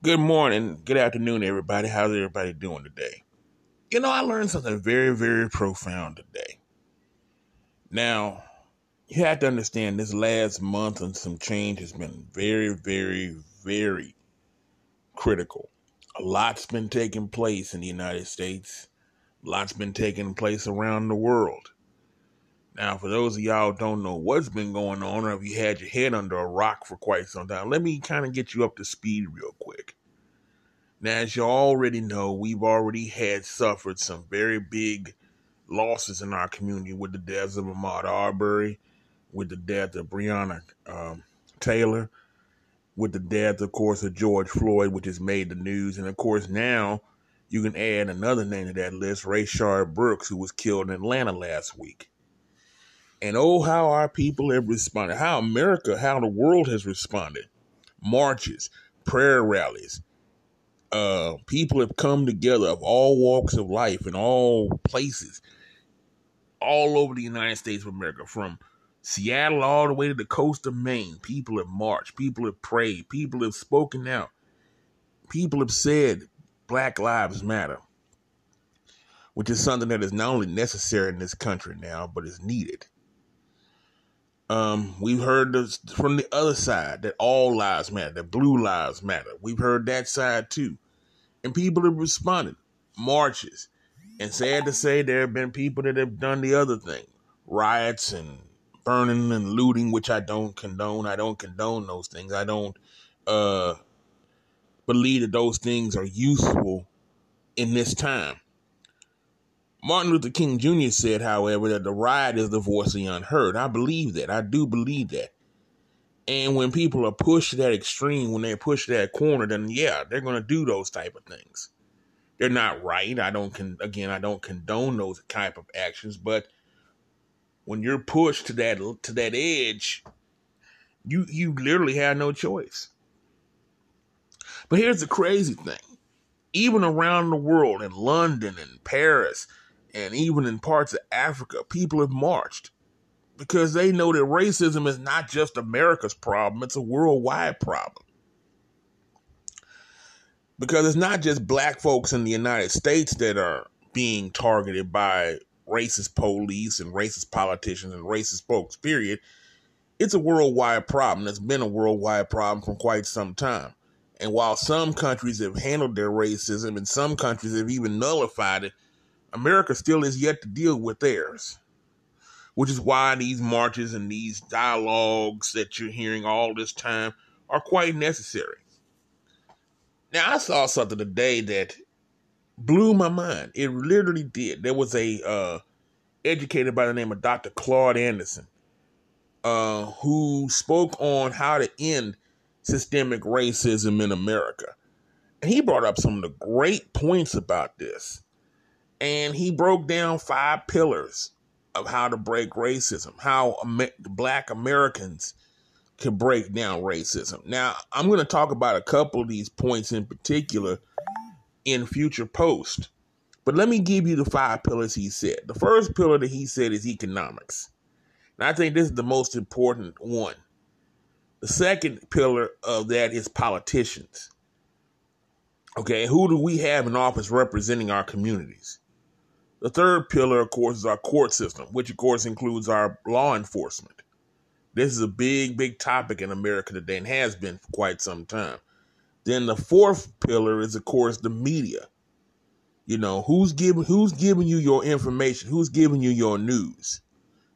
Good morning, good afternoon, everybody. How's everybody doing today? You know, I learned something very, very profound today. Now, you have to understand this last month and some change has been very, very, very critical. A lot's been taking place in the United States, a lot's been taking place around the world. Now, for those of y'all don't know what's been going on, or if you had your head under a rock for quite some time, let me kind of get you up to speed real quick. Now, as you already know, we've already had suffered some very big losses in our community with the deaths of Ahmaud Arbery, with the death of Breonna um, Taylor, with the death, of course, of George Floyd, which has made the news. And of course, now you can add another name to that list, Rayshard Brooks, who was killed in Atlanta last week. And oh, how our people have responded, how America, how the world has responded. Marches, prayer rallies, uh, people have come together of all walks of life and all places, all over the United States of America, from Seattle all the way to the coast of Maine. People have marched, people have prayed, people have spoken out, people have said Black Lives Matter, which is something that is not only necessary in this country now, but is needed. Um, we've heard this from the other side that all lives matter, that blue lives matter. We've heard that side too. And people have responded. Marches. And sad to say, there have been people that have done the other thing riots and burning and looting, which I don't condone. I don't condone those things. I don't uh, believe that those things are useful in this time. Martin Luther King Jr. said, however, that the riot is the voice of the unheard. I believe that. I do believe that. And when people are pushed to that extreme, when they push that corner, then yeah, they're going to do those type of things. They're not right. I don't con- again, I don't condone those type of actions, but when you're pushed to that to that edge, you you literally have no choice. But here's the crazy thing. Even around the world, in London and Paris, and even in parts of Africa, people have marched because they know that racism is not just America's problem, it's a worldwide problem. Because it's not just black folks in the United States that are being targeted by racist police and racist politicians and racist folks, period. It's a worldwide problem. It's been a worldwide problem for quite some time. And while some countries have handled their racism and some countries have even nullified it, America still is yet to deal with theirs. Which is why these marches and these dialogues that you're hearing all this time are quite necessary. Now, I saw something today that blew my mind. It literally did. There was a uh, educator by the name of Dr. Claud Anderson uh, who spoke on how to end systemic racism in America. And he brought up some of the great points about this and he broke down five pillars of how to break racism, how black Americans can break down racism. Now, I'm going to talk about a couple of these points in particular in future posts. But let me give you the five pillars he said. The first pillar that he said is economics. And I think this is the most important one. The second pillar of that is politicians. Okay, who do we have in office representing our communities? The third pillar, of course, is our court system, which, of course, includes our law enforcement. This is a big, big topic in America today and has been for quite some time. Then the fourth pillar is, of course, the media. You know, who's giving who's giving you your information, who's giving you your news.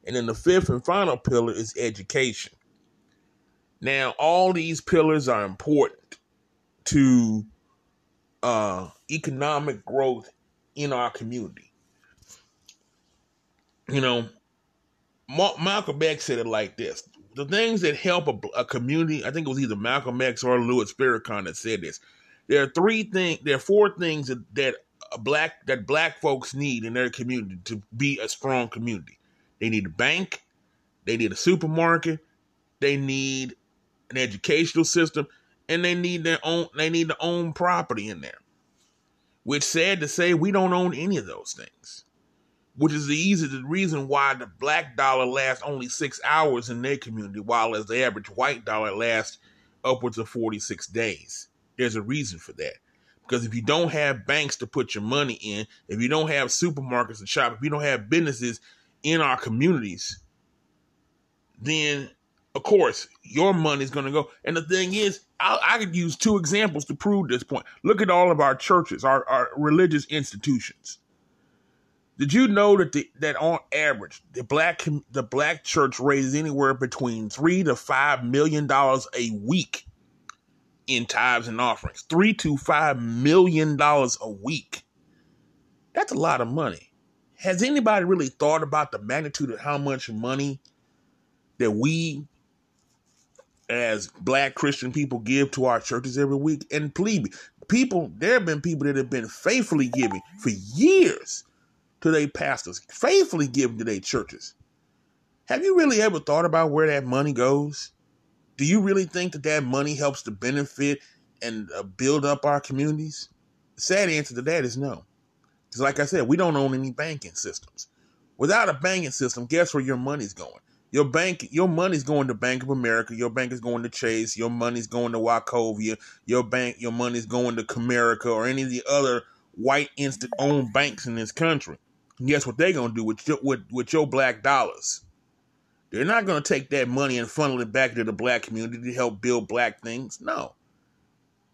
And then the fifth and final pillar is education. Now, all these pillars are important to uh, economic growth in our community you know, Malcolm X said it like this: the things that help a, a, community. I think it was either Malcolm X or Louis Farrakhan that said this. There are three things. There are four things that, that black that black folks need in their community to be a strong community. They need a bank. They need a supermarket. They need an educational system, and they need their own. They need to own property in there. Which, sad to say, we don't own any of those things which is the easy reason why the black dollar lasts only six hours in their community, while as the average white dollar lasts upwards of 46 days. there's a reason for that. Because if you don't have banks to put your money in, if you don't have supermarkets to shop, if you don't have businesses in our communities, then of course your money is going to go. And the thing is, I, I, could use two examples to prove this point. Look at all of our churches, our, our religious institutions. Did you know that the, that on average the black the black church raises anywhere between three to five million dollars a week in tithes and offerings? Three to five million dollars a week. That's a lot of money. Has anybody really thought about the magnitude of how much money that we as black Christian people give to our churches every week? And please, people, there have been people that have been faithfully giving for years to their pastors, faithfully giving to their churches. Have you really ever thought about where that money goes? Do you really think that that money helps to benefit and uh, build up our communities? The sad answer to that is no. Because, like I said, we don't own any banking systems. Without a banking system, guess where your money's going? Your bank, your money's going to Bank of America. Your bank is going to Chase. Your money's going to Wachovia. Your bank, your money's going to Comerica or any of the other white instant owned banks in this country. And guess what they're gonna do with your, with with your black dollars? They're not gonna take that money and funnel it back into the black community to help build black things. No.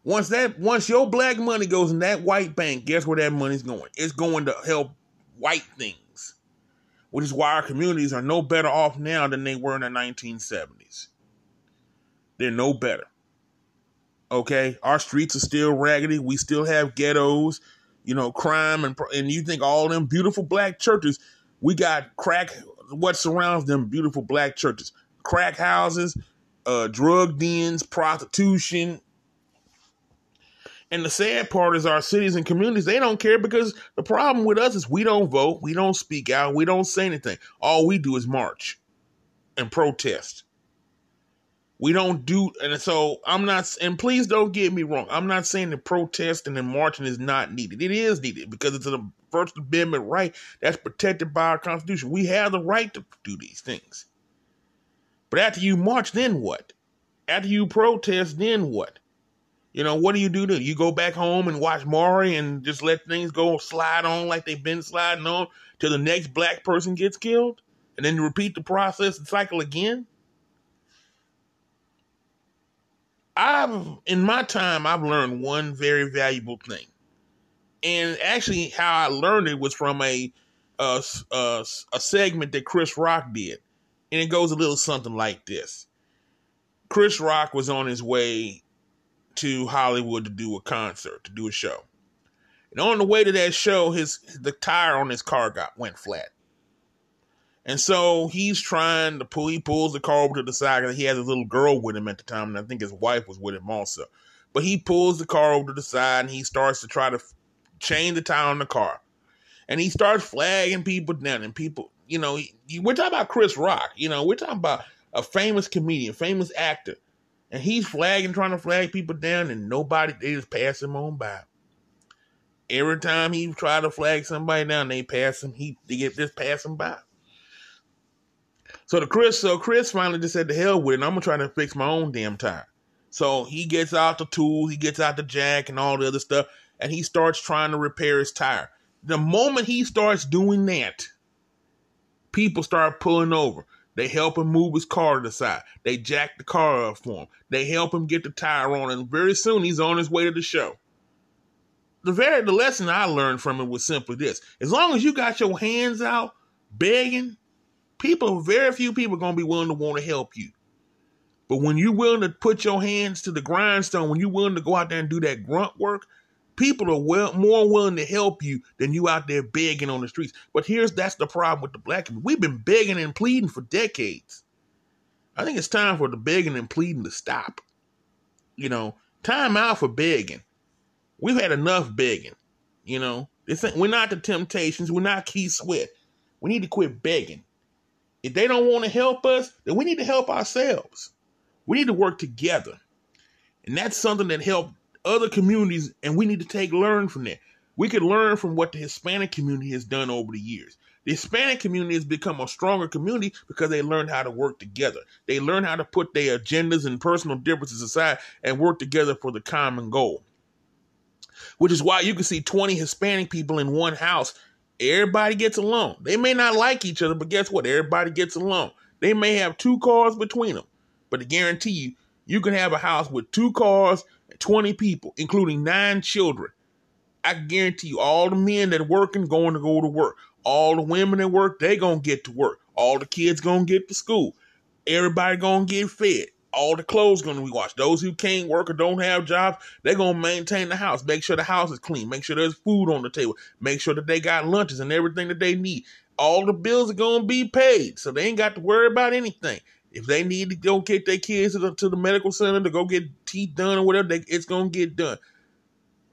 Once that once your black money goes in that white bank, guess where that money's going? It's going to help white things. Which is why our communities are no better off now than they were in the 1970s. They're no better. Okay? Our streets are still raggedy. We still have ghettos you know, crime and and you think all them beautiful black churches, we got crack. What surrounds them beautiful black churches? Crack houses, uh, drug dens, prostitution. And the sad part is our cities and communities, they don't care because the problem with us is we don't vote, we don't speak out, we don't say anything. All we do is march and protest. We don't do, and so I'm not, and please don't get me wrong. I'm not saying that protesting and marching is not needed. It is needed because it's a First Amendment right that's protected by our Constitution. We have the right to do these things. But after you march, then what? After you protest, then what? You know, what do you do then? You go back home and watch Maury and just let things go slide on like they've been sliding on till the next black person gets killed? And then you repeat the process and cycle again? I've in my time I've learned one very valuable thing, and actually how I learned it was from a a, a, a segment that Chris Rock did, and it goes a little something like this. Chris Rock was on his way to Hollywood to do a concert, to do a show. And on the way to that show, his the tire on his car got went flat. And so he's trying to pull, he pulls the car over to the side because he has a little girl with him at the time, and I think his wife was with him also. But he pulls the car over to the side and he starts to try to chain the tire on the car. And he starts flagging people down, and people, you know, he, we're talking about Chris Rock, you know, we're talking about a famous comedian, famous actor. And he's flagging, trying to flag people down, and nobody, they just pass him on by. Every time he try to flag somebody down, they pass him, he they get just pass him by. So the Chris, so Chris finally just said to hell with it. I'm gonna try to fix my own damn tire. So he gets out the tool, he gets out the jack and all the other stuff, and he starts trying to repair his tire. The moment he starts doing that, people start pulling over. They help him move his car to the side. They jack the car up for him. They help him get the tire on, and very soon he's on his way to the show. The very the lesson I learned from it was simply this: as long as you got your hands out begging, people, very few people are going to be willing to want to help you. But when you're willing to put your hands to the grindstone, when you're willing to go out there and do that grunt work, people are well more willing to help you than you out there begging on the streets. But here's that's the problem with the black community. We've been begging and pleading for decades. I think it's time for the begging and pleading to stop. You know, time out for begging. We've had enough begging. You know, this we're not the Temptations. We're not Keith Sweat. We need to quit begging. If they don't want to help us, then we need to help ourselves. We need to work together. And that's something that helped other communities, and we need to take learn from that. We could learn from what the Hispanic community has done over the years. The Hispanic community has become a stronger community because they learned how to work together. They learned how to put their agendas and personal differences aside and work together for the common goal. Which is why you can see 20 Hispanic people in one house. Everybody gets along. They may not like each other, but guess what? Everybody gets along. They may have two cars between them, but I guarantee you, you can have a house with two cars, 20 people, including nine children. I guarantee you, all the men that are working going to go to work. All the women that work, they gonna get to work. All the kids gonna get to school. Everybody gonna get fed. All the clothes gonna be washed. Those who can't work or don't have jobs, they're gonna maintain the house. Make sure the house is clean. Make sure there's food on the table. Make sure that they got lunches and everything that they need. All the bills are gonna be paid, so they ain't got to worry about anything. If they need to go get their kids to the, to the medical center to go get teeth done or whatever, they, it's gonna get done.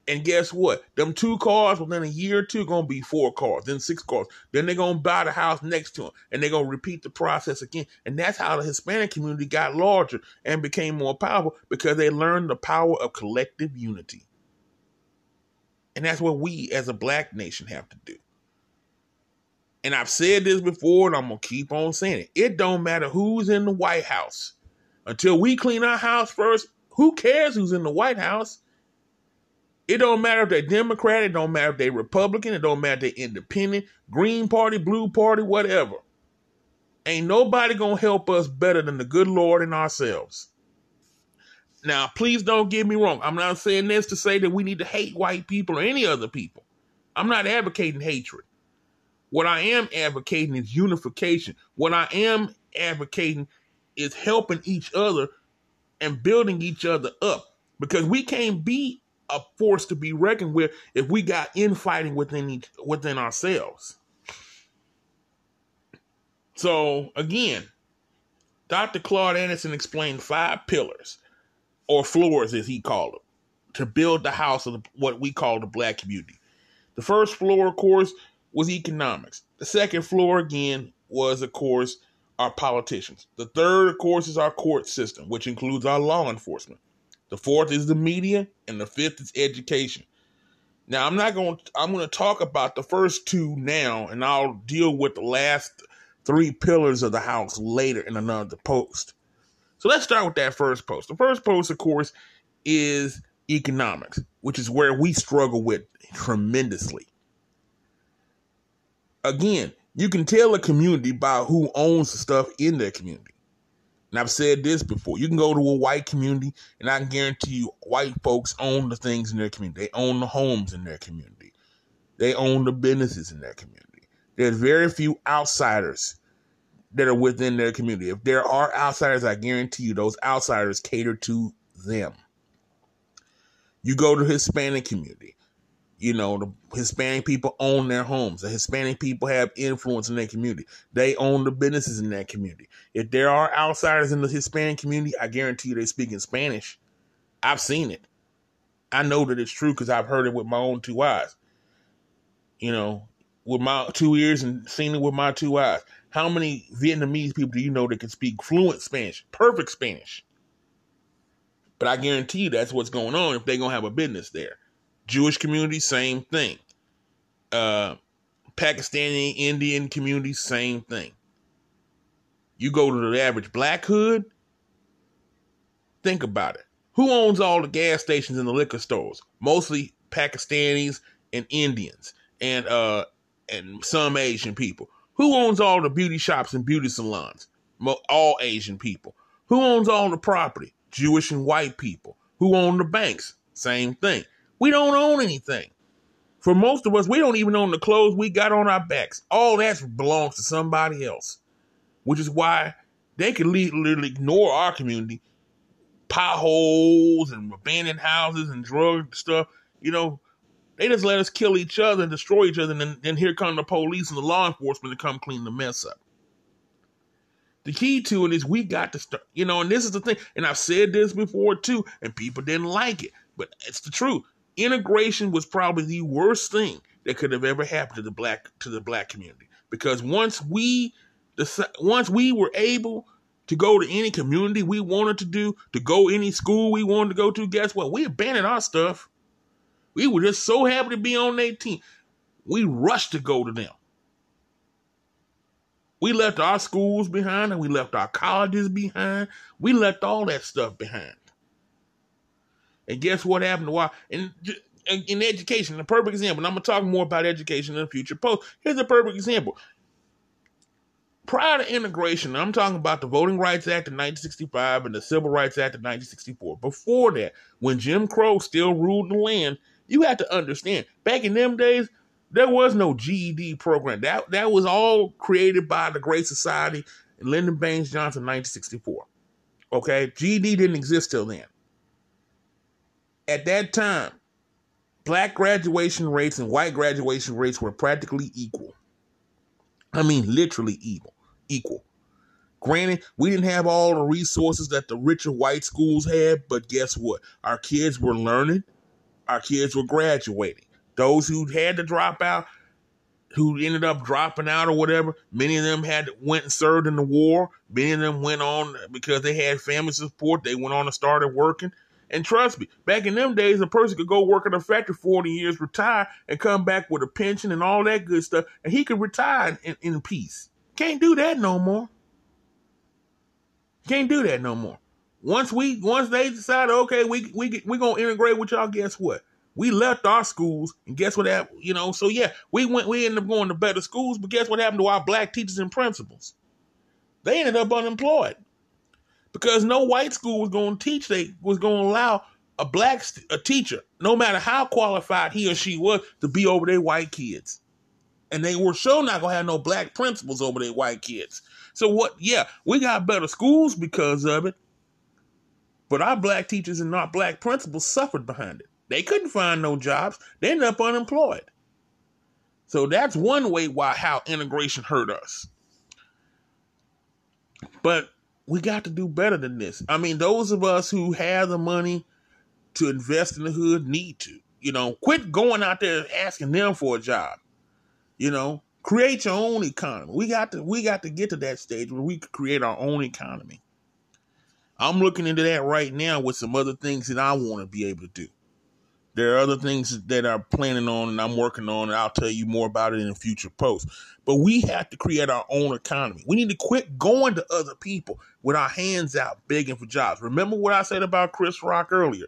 And guess what? Them two cars within a year or two gonna be four cars, then six cars. Then they're gonna buy the house next to them, and they're gonna repeat the process again. And that's how the Hispanic community got larger and became more powerful because they learned the power of collective unity. And that's what we as a black nation have to do. And I've said this before, and I'm gonna keep on saying it. It don't matter who's in the White House. Until we clean our house first, who cares who's in the White House? It don't matter if they're Democrat, it don't matter if they're Republican, it don't matter if they're independent, Green Party, Blue Party, whatever. Ain't nobody gonna help us better than the good Lord and ourselves. Now, please don't get me wrong. I'm not saying this to say that we need to hate white people or any other people. I'm not advocating hatred. What I am advocating is unification. What I am advocating is helping each other and building each other up because we can't be a force to be reckoned with if we got infighting within each, within ourselves. So again, Dr. Claud Anderson explained five pillars, or floors as he called them, to build the house of the, what we call the black community. The first floor, of course, was economics. The second floor, again, was, of course, our politicians. The third, of course, is our court system, which includes our law enforcement. The fourth is the media, and the fifth is education. Now, I'm not going. to I'm going to talk about the first two now, and I'll deal with the last three pillars of the house later in another post. So let's start with that first post. The first post, of course, is economics, which is where we struggle with tremendously. Again, you can tell a community by who owns the stuff in their community. And I've said this before. You can go to a white community, and I guarantee you, white folks own the things in their community. They own the homes in their community. They own the businesses in their community. There's very few outsiders that are within their community. If there are outsiders, I guarantee you, those outsiders cater to them. You go to Hispanic community you know, the Hispanic people own their homes. The Hispanic people have influence in their community. They own the businesses in that community. If there are outsiders in the Hispanic community, I guarantee you they speak in Spanish. I've seen it. I know that it's true because I've heard it with my own two eyes. You know, with my two ears and seen it with my two eyes. How many Vietnamese people do you know that can speak fluent Spanish, perfect Spanish? But I guarantee you that's what's going on if they're going to have a business there. Jewish community, same thing. Uh, Pakistani Indian community, same thing. You go to the average black hood, think about it. Who owns all the gas stations and the liquor stores? Mostly Pakistanis and Indians and uh and some Asian people. Who owns all the beauty shops and beauty salons? All Asian people. Who owns all the property? Jewish and white people. Who own the banks? Same thing. We don't own anything. For most of us, we don't even own the clothes we got on our backs. All that belongs to somebody else, which is why they can literally ignore our community, potholes and abandoned houses and drug stuff. You know, they just let us kill each other and destroy each other, and then, here come the police and the law enforcement to come clean the mess up. The key to it is we got to start, you know, and this is the thing, and I've said this before too, and people didn't like it, but it's the truth integration was probably the worst thing that could have ever happened to the black to the black community. Because once we once we were able to go to any community we wanted to do to go any school we wanted to go to guess what? We abandoned our stuff. We were just so happy to be on their team. We rushed to go to them. We left our schools behind and we left our colleges behind. We left all that stuff behind. And guess what happened? Why? In, in education, a perfect example. And I'm to talk more about education in the future post. Here's a perfect example. Prior to integration, I'm talking about the Voting Rights Act of 1965 and the Civil Rights Act of 1964. Before that, when Jim Crow still ruled the land, you had to understand, back in them days, there was no GED program. That that was all created by the Great Society and Lyndon Baines Johnson 1964. Okay, GED didn't exist till then. At that time, black graduation rates and white graduation rates were practically equal. I mean, literally equal. Equal. Granted, we didn't have all the resources that the richer white schools had, but guess what? Our kids were learning. Our kids were graduating. Those who had to drop out, who ended up dropping out or whatever, many of them had went and served in the war. Many of them went on because they had family support. They went on and started working. And trust me, back in them days, a person could go work in a factory 40 years, retire, and come back with a pension and all that good stuff, and he could retire in, in peace. Can't do that no more. Can't do that no more. Once we once they decide, okay, we we we gonna integrate with y'all. Guess what? We left our schools, and guess what happened? You know, so yeah, we went, we ended up going to better schools, but guess what happened to our black teachers and principals? They ended up unemployed because no white school was going to teach. They was going to allow a black a teacher, no matter how qualified he or she was, to be over their white kids, and they were sure not going to have no black principals over their white kids. So what? Yeah, we got better schools because of it, but our black teachers and our black principals suffered behind it. They couldn't find no jobs. They ended up unemployed. So that's one way why how integration hurt us. But we got to do better than this. I mean, those of us who have the money to invest in the hood need to. You know, quit going out there asking them for a job. You know, create your own economy. We got to we got to get to that stage where we can create our own economy. I'm looking into that right now with some other things that I want to be able to do. There are other things that I'm planning on and I'm working on, and I'll tell you more about it in a future post. But we have to create our own economy. We need to quit going to other people with our hands out begging for jobs. Remember what I said about Chris Rock earlier?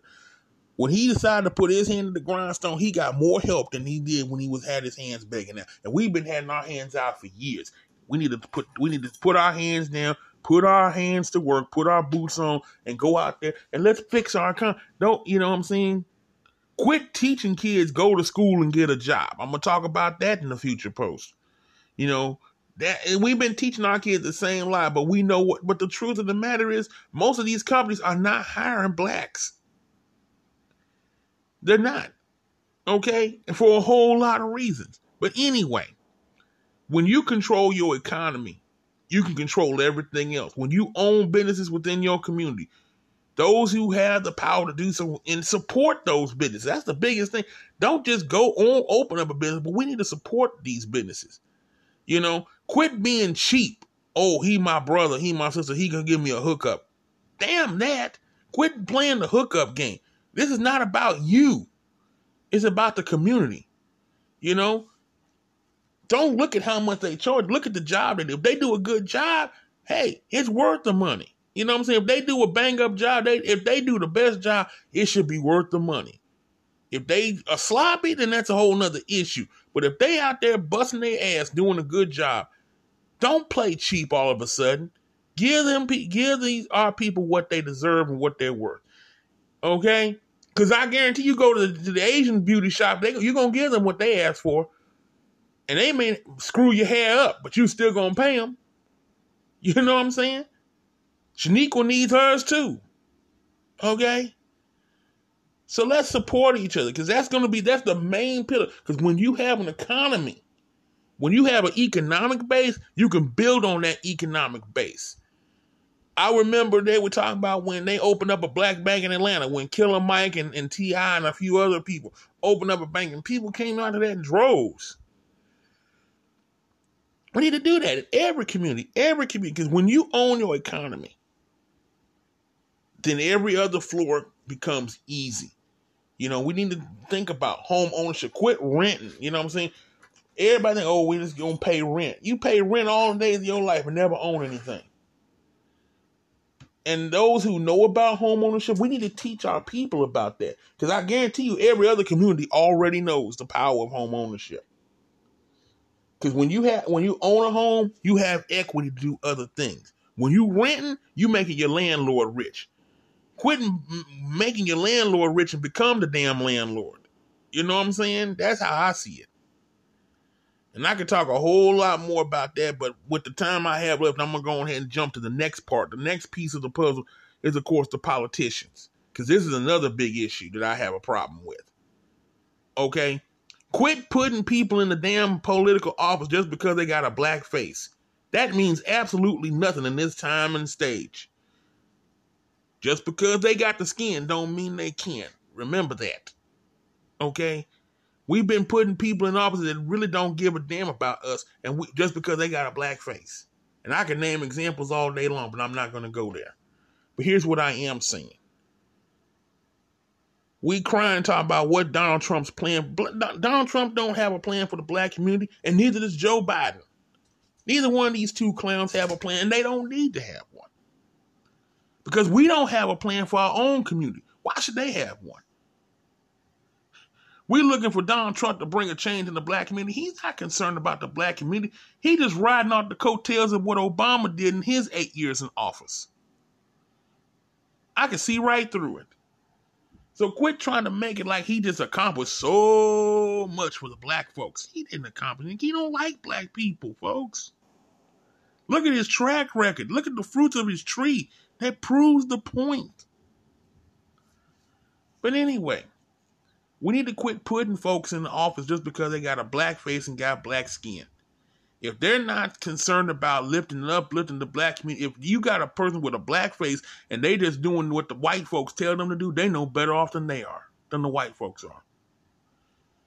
When he decided to put his hand in the grindstone, he got more help than he did when he was had his hands begging out. And we've been having our hands out for years. We need to put we need to put our hands down, put our hands to work, put our boots on, and go out there and let's fix our economy. Don't you know what I'm saying? Quit teaching kids go to school and get a job. I'm gonna talk about that in the future post. You know that we've been teaching our kids the same lie, but we know what. But the truth of the matter is, most of these companies are not hiring blacks. They're not. Okay, and for a whole lot of reasons. But anyway, when you control your economy, you can control everything else. When you own businesses within your community, those who have the power to do so and support those businesses. That's the biggest thing. Don't just go on open up a business, but we need to support these businesses. You know, quit being cheap. Oh, he my brother, he my sister, he gonna give me a hookup. Damn that. Quit playing the hookup game. This is not about you. It's about the community. You know, don't look at how much they charge. Look at the job they do. If they do a good job, hey, it's worth the money. You know what I'm saying? If they do a bang up job, they if they do the best job, it should be worth the money. If they are sloppy, then that's a whole nother issue. But if they out there busting their ass doing a good job, don't play cheap all of a sudden. Give them give these our people what they deserve and what they're worth. Okay? Because I guarantee you go to the, to the, Asian beauty shop, they, you're to give them what they ask for. And they may screw your hair up, but you still to pay them. You know what I'm saying? Shaniqua needs hers too. Okay? So let's support each other because that's going to be that's the main pillar. Because when you have an economy, when you have an economic base, you can build on that economic base. I remember they were talking about when they opened up a black bank in Atlanta, when Killer Mike and, and T.I. and a few other people opened up a bank, and people came out of that in droves. We need to do that in every community, every community, because when you own your economy, then every other floor becomes easy. You know, we need to think about home ownership. Quit renting. You know what I'm saying? Everybody think, oh, we just gonna pay rent. You pay rent all the days of your life and never own anything. And those who know about home ownership, we need to teach our people about that. Because I guarantee you, every other community already knows the power of home ownership. Because when you have when you own a home, you have equity to do other things. When you renting, you making your landlord rich. Quit making your landlord rich and become the damn landlord. You know what I'm saying? That's how I see it. And I could talk a whole lot more about that, but with the time I have left, I'm gonna go ahead and jump to the next part. The next piece of the puzzle is, of course, the politicians, because this is another big issue that I have a problem with. Okay, quit putting people in the damn political office just because they got a black face. That means absolutely nothing in this time and stage. Just because they got the skin don't mean they can't. Remember that. Okay? We've been putting people in office that really don't give a damn about us, and we, just because they got a black face. And I can name examples all day long, but I'm not going to go there. But here's what I am saying. We crying talking about what Donald Trump's plan. Donald Trump don't have a plan for the black community, and neither does Joe Biden. Neither one of these two clowns have a plan, and they don't need to have one. Because we don't have a plan for our own community. Why should they have one? We're looking for Donald Trump to bring a change in the black community. He's not concerned about the black community. He just riding off the coattails of what Obama did in his eight years in office. I can see right through it. So quit trying to make it like he just accomplished so much for the black folks. He didn't accomplish it. He don't like black people, folks. Look at his track record. Look at the fruits of his tree. That proves the point. But anyway, we need to quit putting folks in the office just because they got a black face and got black skin. If they're not concerned about lifting and uplifting the black community, if you got a person with a black face and they just doing what the white folks tell them to do, they know better off than they are, than the white folks are.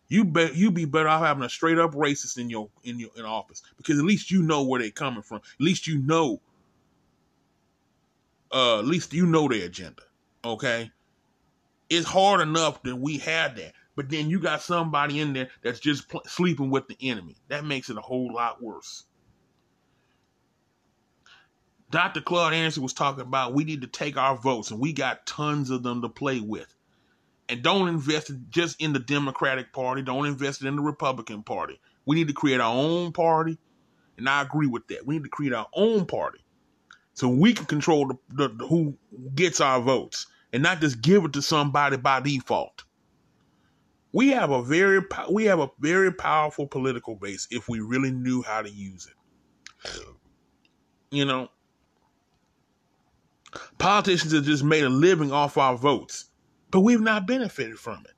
You bet you be better off having a straight up racist in your in your in office because at least you know where they're coming from. At least you know. Uh, at least you know their agenda. Okay it's hard enough that we had that. But then you got somebody in there that's just pl- sleeping with the enemy. That makes it a whole lot worse. Dr. Claud Anderson was talking about we need to take our votes, and we got tons of them to play with. And don't invest just in the Democratic Party. Don't invest in the Republican Party. We need to create our own party, and I agree with that. We need to create our own party so we can control the, the, who gets our votes and not just give it to somebody by default. We have a very we have a very powerful political base if we really knew how to use it. You know, politicians have just made a living off our votes, but we've not benefited from it.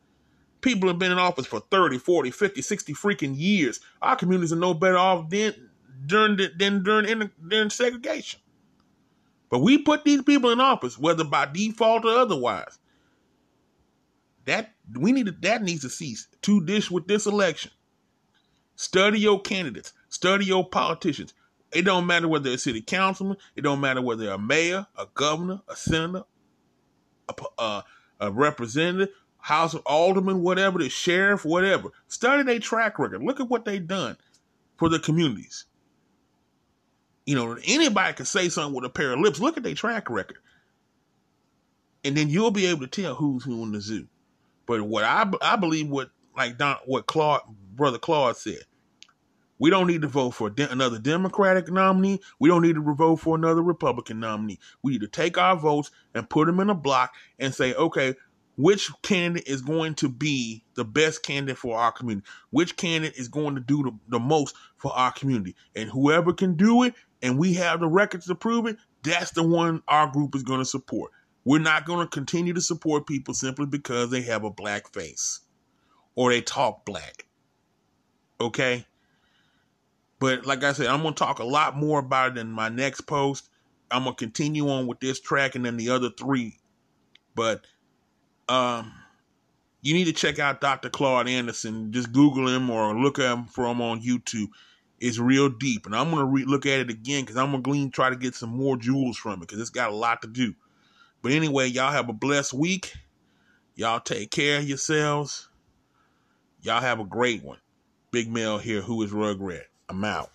People have been in office for 30, 40, 50, 60 freaking years. Our communities are no better off than during the, than during, during segregation. But we put these people in office, whether by default or otherwise. That we need to, that needs to cease. To dish with this election. Study your candidates. Study your politicians. It don't matter whether they're a city councilman. It don't matter whether they're a mayor, a governor, a senator, a, a, uh, a representative, House of Alderman, whatever, the sheriff, whatever. Study their track record. Look at what they've done for the communities. You know, anybody can say something with a pair of lips. Look at their track record. And then you'll be able to tell who's who in the zoo. But what I, I believe what like Don, what Claud, brother Claud said, we don't need to vote for de- another Democratic nominee. We don't need to vote for another Republican nominee. We need to take our votes and put them in a block and say, okay, which candidate is going to be the best candidate for our community? Which candidate is going to do the, the most for our community? And whoever can do it and we have the records to prove it, that's the one our group is going to support. We're not going to continue to support people simply because they have a black face or they talk black. Okay? But like I said, I'm going to talk a lot more about it in my next post. I'm going to continue on with this track and then the other three. But um, you need to check out Dr. Claud Anderson. Just Google him or look at him for him on YouTube is real deep. And I'm to re- look at it again because I'm to glean, try to get some more jewels from it because it's got a lot to do. But anyway, y'all have a blessed week. Y'all take care of yourselves. Y'all have a great one. Big Mel here, who is Rugrat. I'm out.